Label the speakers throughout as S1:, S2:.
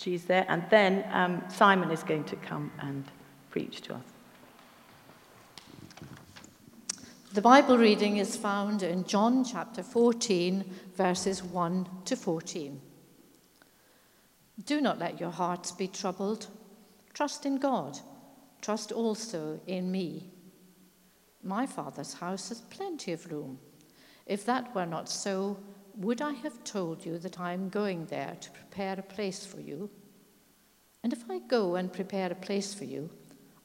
S1: She's there. And then um, Simon is going to come and preach to us.
S2: The Bible reading is found in John chapter 14, verses 1 to 14. Do not let your hearts be troubled. Trust in God. Trust also in me. My Father's house has plenty of room. If that were not so, would I have told you that I am going there to prepare a place for you? And if I go and prepare a place for you,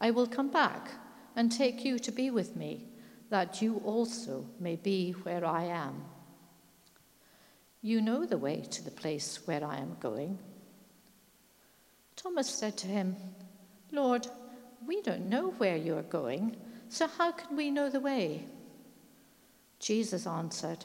S2: I will come back and take you to be with me, that you also may be where I am. You know the way to the place where I am going. Thomas said to him, Lord, we don't know where you are going, so how can we know the way? Jesus answered,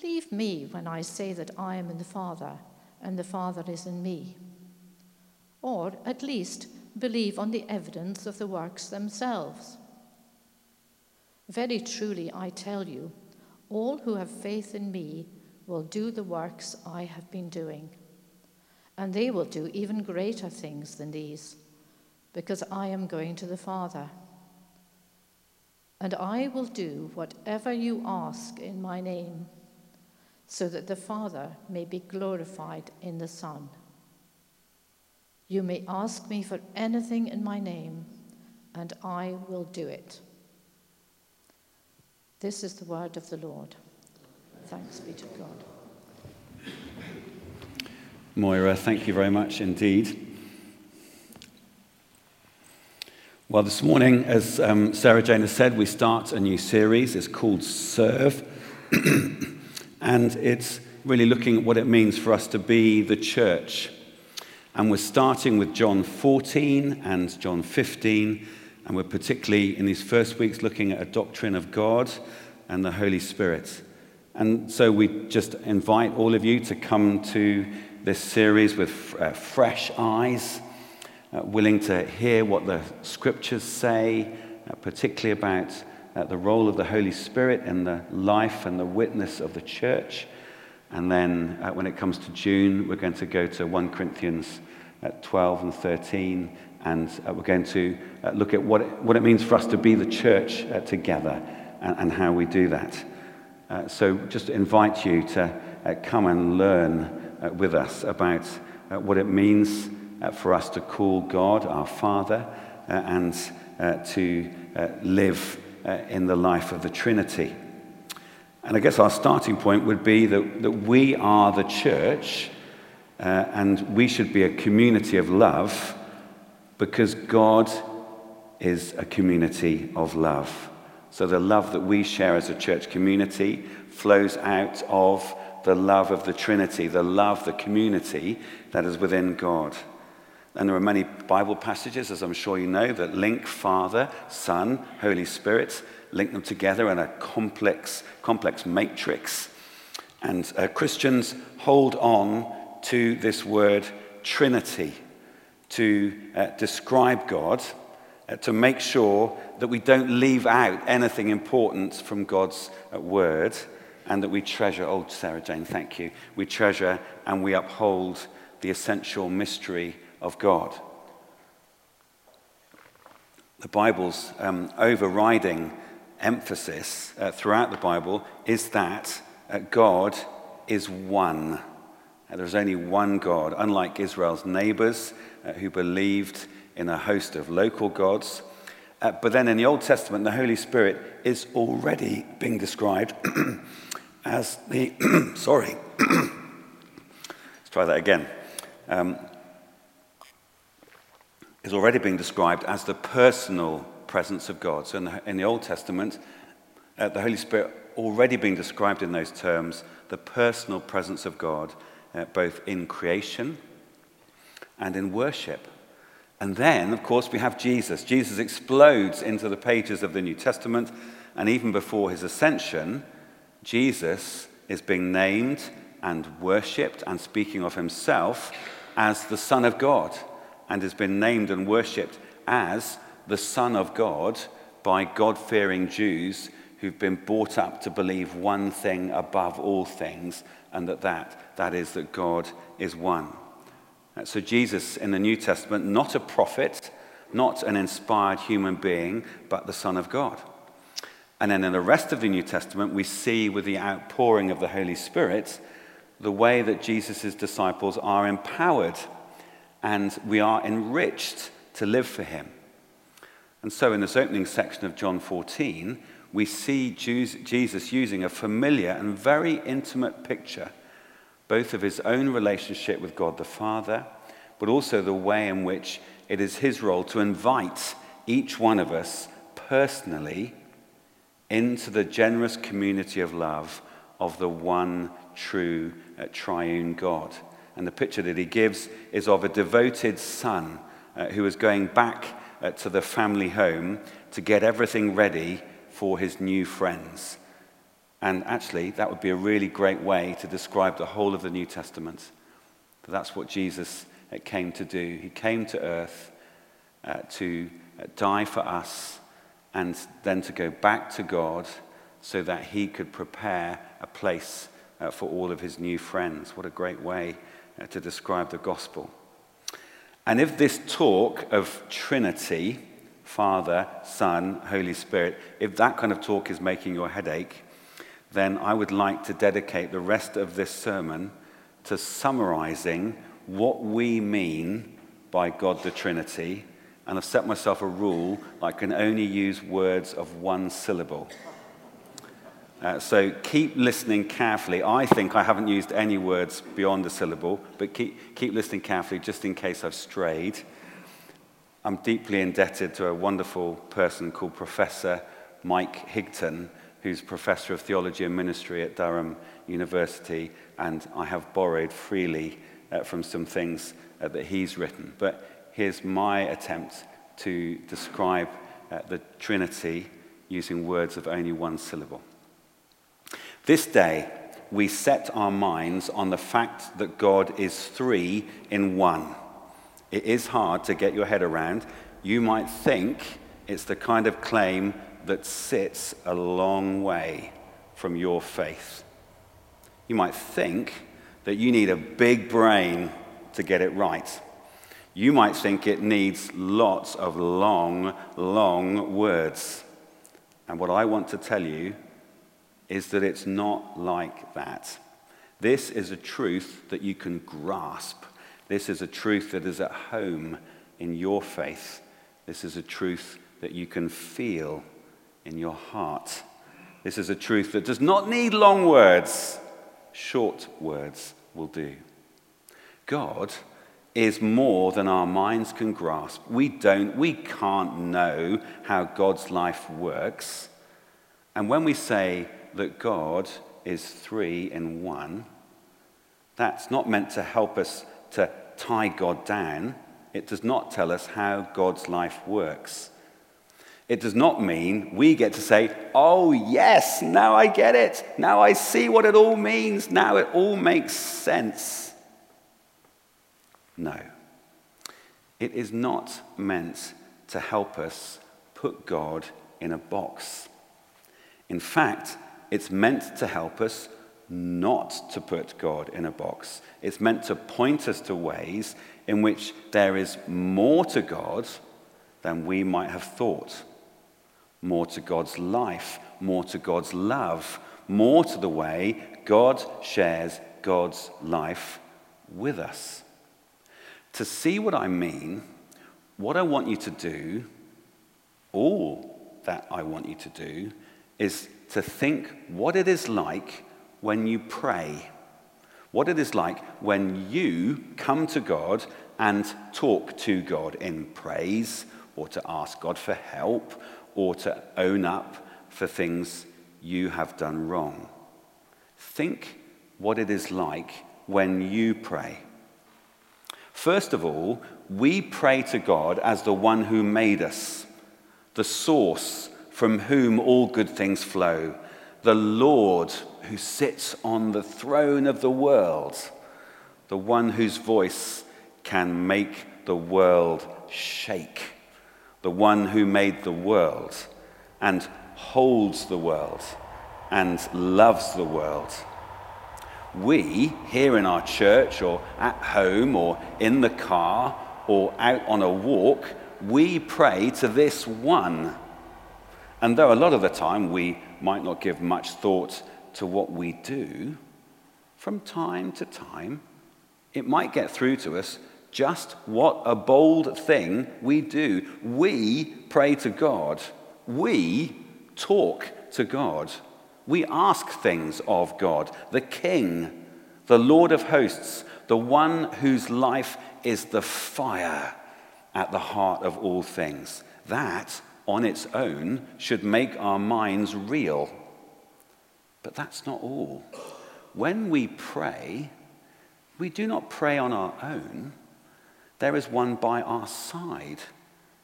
S2: Believe me when I say that I am in the Father and the Father is in me. Or, at least, believe on the evidence of the works themselves. Very truly, I tell you, all who have faith in me will do the works I have been doing. And they will do even greater things than these, because I am going to the Father. And I will do whatever you ask in my name, so that the Father may be glorified in the Son. You may ask me for anything in my name, and I will do it. This is the word of the Lord. Thanks be to God.
S3: Moira, thank you very much indeed. Well, this morning, as um, Sarah Jane has said, we start a new series. It's called Serve. and it's really looking at what it means for us to be the church. And we're starting with John 14 and John 15. And we're particularly in these first weeks looking at a doctrine of God and the Holy Spirit. And so we just invite all of you to come to this series with uh, fresh eyes uh, willing to hear what the scriptures say, uh, particularly about uh, the role of the Holy Spirit in the life and the witness of the church. And then uh, when it comes to June, we're going to go to 1 Corinthians uh, 12 and 13, and uh, we're going to look at what it, what it means for us to be the church together and, and, how we do that. so just invite you to come and learn with us about what it means uh, for us to call God our Father uh, and uh, to live in the life of the Trinity. And I guess our starting point would be that, that we are the church uh, and we should be a community of love because God is a community of love. So the love that we share as a church community flows out of the love of the Trinity, the love, the community that is within God. And there are many Bible passages, as I'm sure you know, that link Father, Son, Holy Spirit, link them together in a complex, complex matrix. And uh, Christians hold on to this word Trinity to uh, describe God, uh, to make sure that we don't leave out anything important from God's uh, word, and that we treasure, oh, Sarah Jane, thank you, we treasure and we uphold the essential mystery of God. The Bible's um, overriding emphasis uh, throughout the Bible is that uh, God is one. Uh, there is only one God, unlike Israel's neighbors uh, who believed in a host of local gods. Uh, but then in the Old Testament, the Holy Spirit is already being described as the, sorry, let's try that again, um, is already being described as the personal presence of God. So in the, in the Old Testament, uh, the Holy Spirit already being described in those terms, the personal presence of God, uh, both in creation and in worship. And then, of course, we have Jesus. Jesus explodes into the pages of the New Testament, and even before his ascension, Jesus is being named and worshipped and speaking of himself as the Son of God, and has been named and worshipped as the Son of God by God fearing Jews who've been brought up to believe one thing above all things, and that that, that is that God is one. Uh, so, Jesus in the New Testament, not a prophet, not an inspired human being, but the Son of God. And then in the rest of the New Testament, we see with the outpouring of the Holy Spirit the way that Jesus' disciples are empowered and we are enriched to live for him. And so, in this opening section of John 14, we see Jesus using a familiar and very intimate picture both of his own relationship with God the Father, but also the way in which it is his role to invite each one of us personally into the generous community of love of the one true uh, triune God. And the picture that he gives is of a devoted son uh, who is going back uh, to the family home to get everything ready for his new friends. And actually, that would be a really great way to describe the whole of the New Testament. That's what Jesus uh, came to do. He came to earth uh, to uh, die for us and then to go back to God so that he could prepare a place uh, for all of his new friends. What a great way Uh, to describe the gospel. And if this talk of Trinity, Father, Son, Holy Spirit, if that kind of talk is making your headache, then I would like to dedicate the rest of this sermon to summarizing what we mean by God the Trinity. And I've set myself a rule I can only use words of one syllable. Uh, so keep listening carefully. I think I haven't used any words beyond a syllable, but keep, keep listening carefully just in case I've strayed. I'm deeply indebted to a wonderful person called Professor Mike Higton, who's professor of theology and ministry at Durham University, and I have borrowed freely uh, from some things uh, that he's written. But here's my attempt to describe uh, the Trinity using words of only one syllable. This day, we set our minds on the fact that God is three in one. It is hard to get your head around. You might think it's the kind of claim that sits a long way from your faith. You might think that you need a big brain to get it right. You might think it needs lots of long, long words. And what I want to tell you is that it's not like that. This is a truth that you can grasp. This is a truth that is at home in your faith. This is a truth that you can feel in your heart. This is a truth that does not need long words, short words will do. God is more than our minds can grasp. We don't, we can't know how God's life works. And when we say that God is three in one, that's not meant to help us to tie God down. It does not tell us how God's life works. It does not mean we get to say, oh, yes, now I get it. Now I see what it all means. Now it all makes sense. No. It is not meant to help us put God in a box. In fact, it's meant to help us not to put God in a box. It's meant to point us to ways in which there is more to God than we might have thought more to God's life, more to God's love, more to the way God shares God's life with us. To see what I mean, what I want you to do, all that I want you to do, is to think what it is like when you pray. What it is like when you come to God and talk to God in praise, or to ask God for help, or to own up for things you have done wrong. Think what it is like when you pray. First of all, we pray to God as the one who made us, the source from whom all good things flow, the Lord who sits on the throne of the world, the one whose voice can make the world shake, the one who made the world and holds the world and loves the world. We, here in our church or at home or in the car or out on a walk, we pray to this one. And though a lot of the time we might not give much thought to what we do, from time to time, it might get through to us just what a bold thing we do. We pray to God. We talk to God. We ask things of God, the King, the Lord of hosts, the one whose life is the fire at the heart of all things. That, on its own, should make our minds reel. But that's not all. When we pray, we do not pray on our own. There is one by our side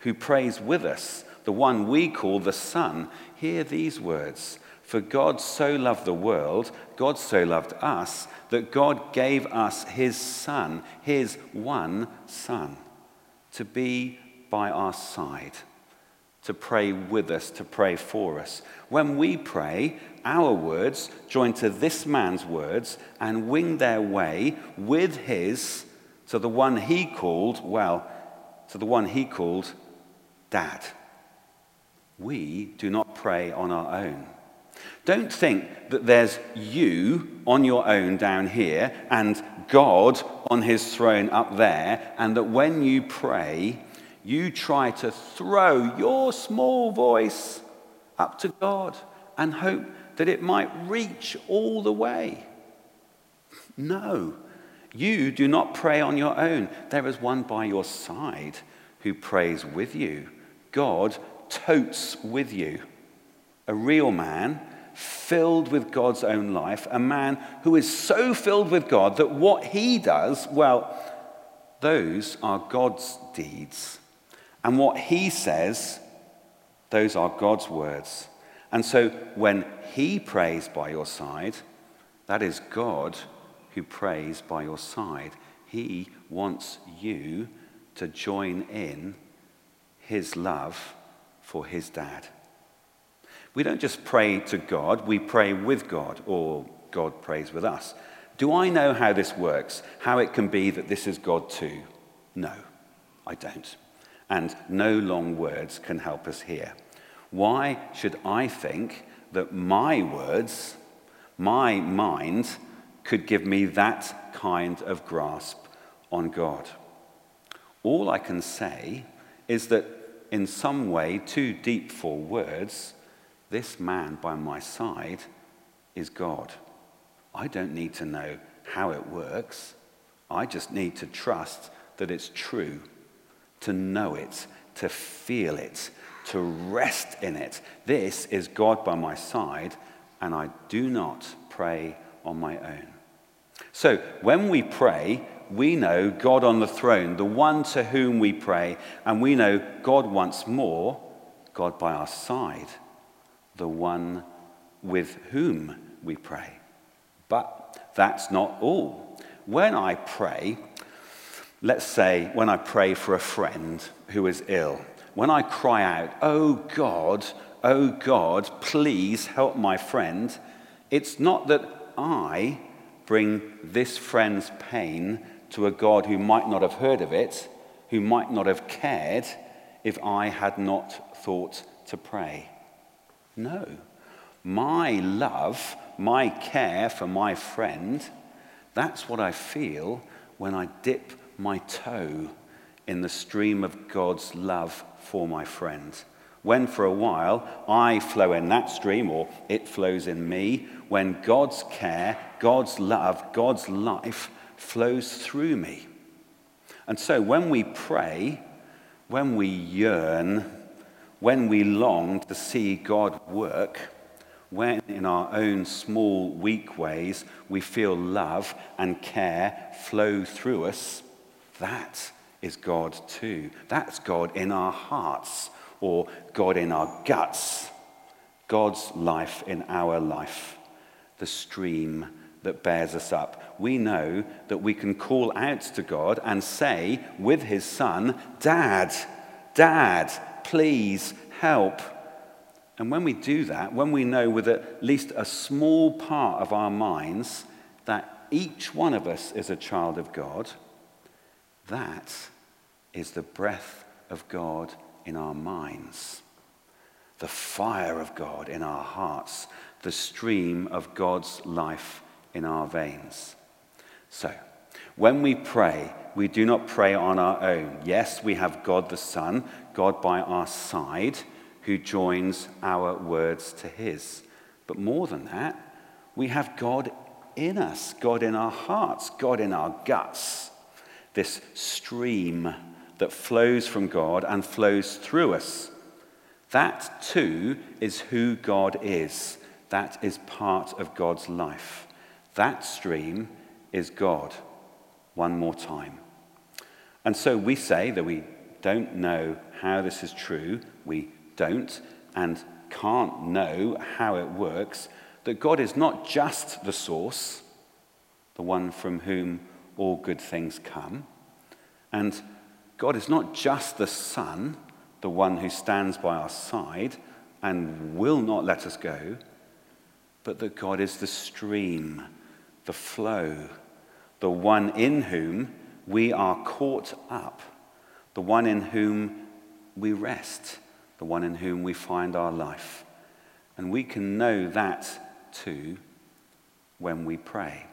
S3: who prays with us, the one we call the Son. Hear these words For God so loved the world, God so loved us, that God gave us his Son, his one Son, to be by our side, to pray with us, to pray for us. When we pray, our words join to this man's words and wing their way with his to the one he called, well, to the one he called Dad. We do not pray on our own. Don't think that there's you on your own down here and God on his throne up there, and that when you pray, you try to throw your small voice up to God and hope that it might reach all the way. No, you do not pray on your own. There is one by your side who prays with you. God totes with you. A real man filled with God's own life, a man who is so filled with God that what he does, well, those are God's deeds. And what he says, those are God's words. And so when he prays by your side, that is God who prays by your side. He wants you to join in his love for his dad. We don't just pray to God, we pray with God, or God prays with us. Do I know how this works? How it can be that this is God too? No, I don't. And no long words can help us here. Why should I think that my words, my mind, could give me that kind of grasp on God? All I can say is that in some way, too deep for words, this man by my side is God. I don't need to know how it works. I just need to trust that it's true, to know it, to feel it, to rest in it. This is God by my side, and I do not pray on my own. So when we pray, we know God on the throne, the one to whom we pray, and we know God once more, God by our side, the one with whom we pray. But that's not all. When I pray, let's say when I pray for a friend who is ill, when I cry out, Oh God, oh God, please help my friend, it's not that I bring this friend's pain to a God who might not have heard of it, who might not have cared if I had not thought to pray. No. My love, my care for my friend, that's what I feel when I dip my toe in the stream of God's love for my friend. When for a while I flow in that stream or it flows in me, when God's care, God's love, God's life flows through me. And so when we pray, when we yearn, when we long to see God work, when in our own small, weak ways we feel love and care flow through us, that is God too. That's God in our hearts or God in our guts. God's life in our life, the stream that bears us up. We know that we can call out to God and say with his son, Dad, Dad, please help. And when we do that, when we know with at least a small part of our minds that each one of us is a child of God, that is the breath of God in our minds, the fire of God in our hearts, the stream of God's life in our veins. So, when we pray, we do not pray on our own. Yes, we have God the Son, God by our side, who joins our words to his. But more than that, we have God in us, God in our hearts, God in our guts. This stream that flows from God and flows through us. That too is who God is. That is part of God's life. That stream is God. One more time. And so we say that we don't know how this is true. We don't and can't know how it works. That God is not just the source, the one from whom all good things come. And God is not just the Son, the one who stands by our side and will not let us go, but that God is the stream, the flow, the one in whom we are caught up, the one in whom we rest, the one in whom we find our life. And we can know that too when we pray.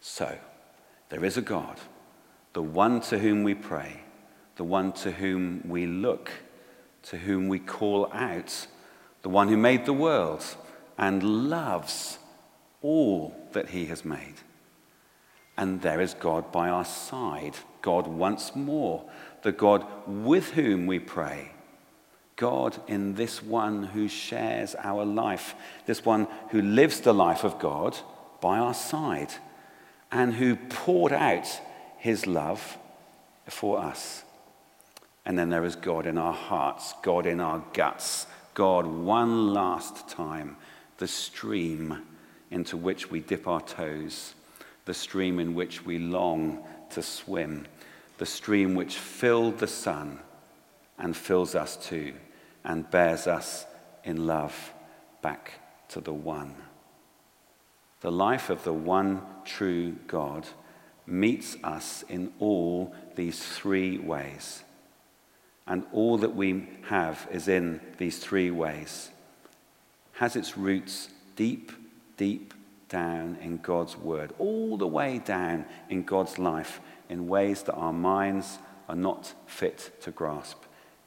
S3: So, there is a God the one to whom we pray, the one to whom we look, to whom we call out, the one who made the world and loves all that he has made. And there is God by our side, God once more, the God with whom we pray. God in this one who shares our life, this one who lives the life of God by our side, and who poured out his love for us. And then there is God in our hearts, God in our guts, God one last time, the stream into which we dip our toes, the stream in which we long to swim, the stream which filled the Son and fills us too, and bears us in love back to the one. The life of the one true God meets us in all these three ways. And all that we have is in these three ways. Has its roots deep, deep down in God's word, all the way down in God's life, in ways that our minds are not fit to grasp,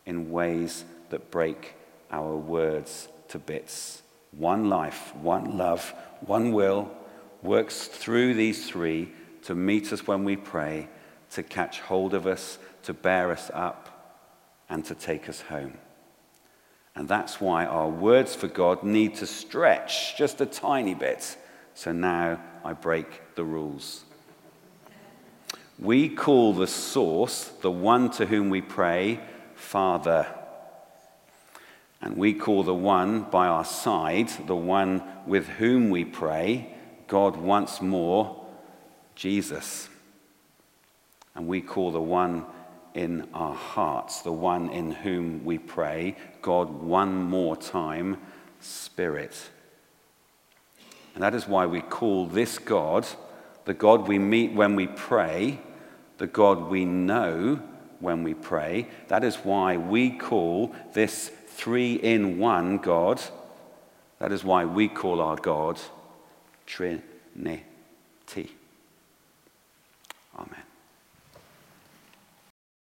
S3: in ways that break our words to bits. One life, one love, one will works through these three to meet us when we pray, to catch hold of us, to bear us up, and to take us home. And that's why our words for God need to stretch just a tiny bit. So now I break the rules. We call the source, the one to whom we pray, Father. And we call the one by our side, the one with whom we pray, God once more, Jesus. And we call the one in our hearts, the one in whom we pray, God one more time, Spirit. And that is why we call this God, the God we meet when we pray, the God we know when we pray. That is why we call this three in one God. That is why we call our God Trinity. Amen.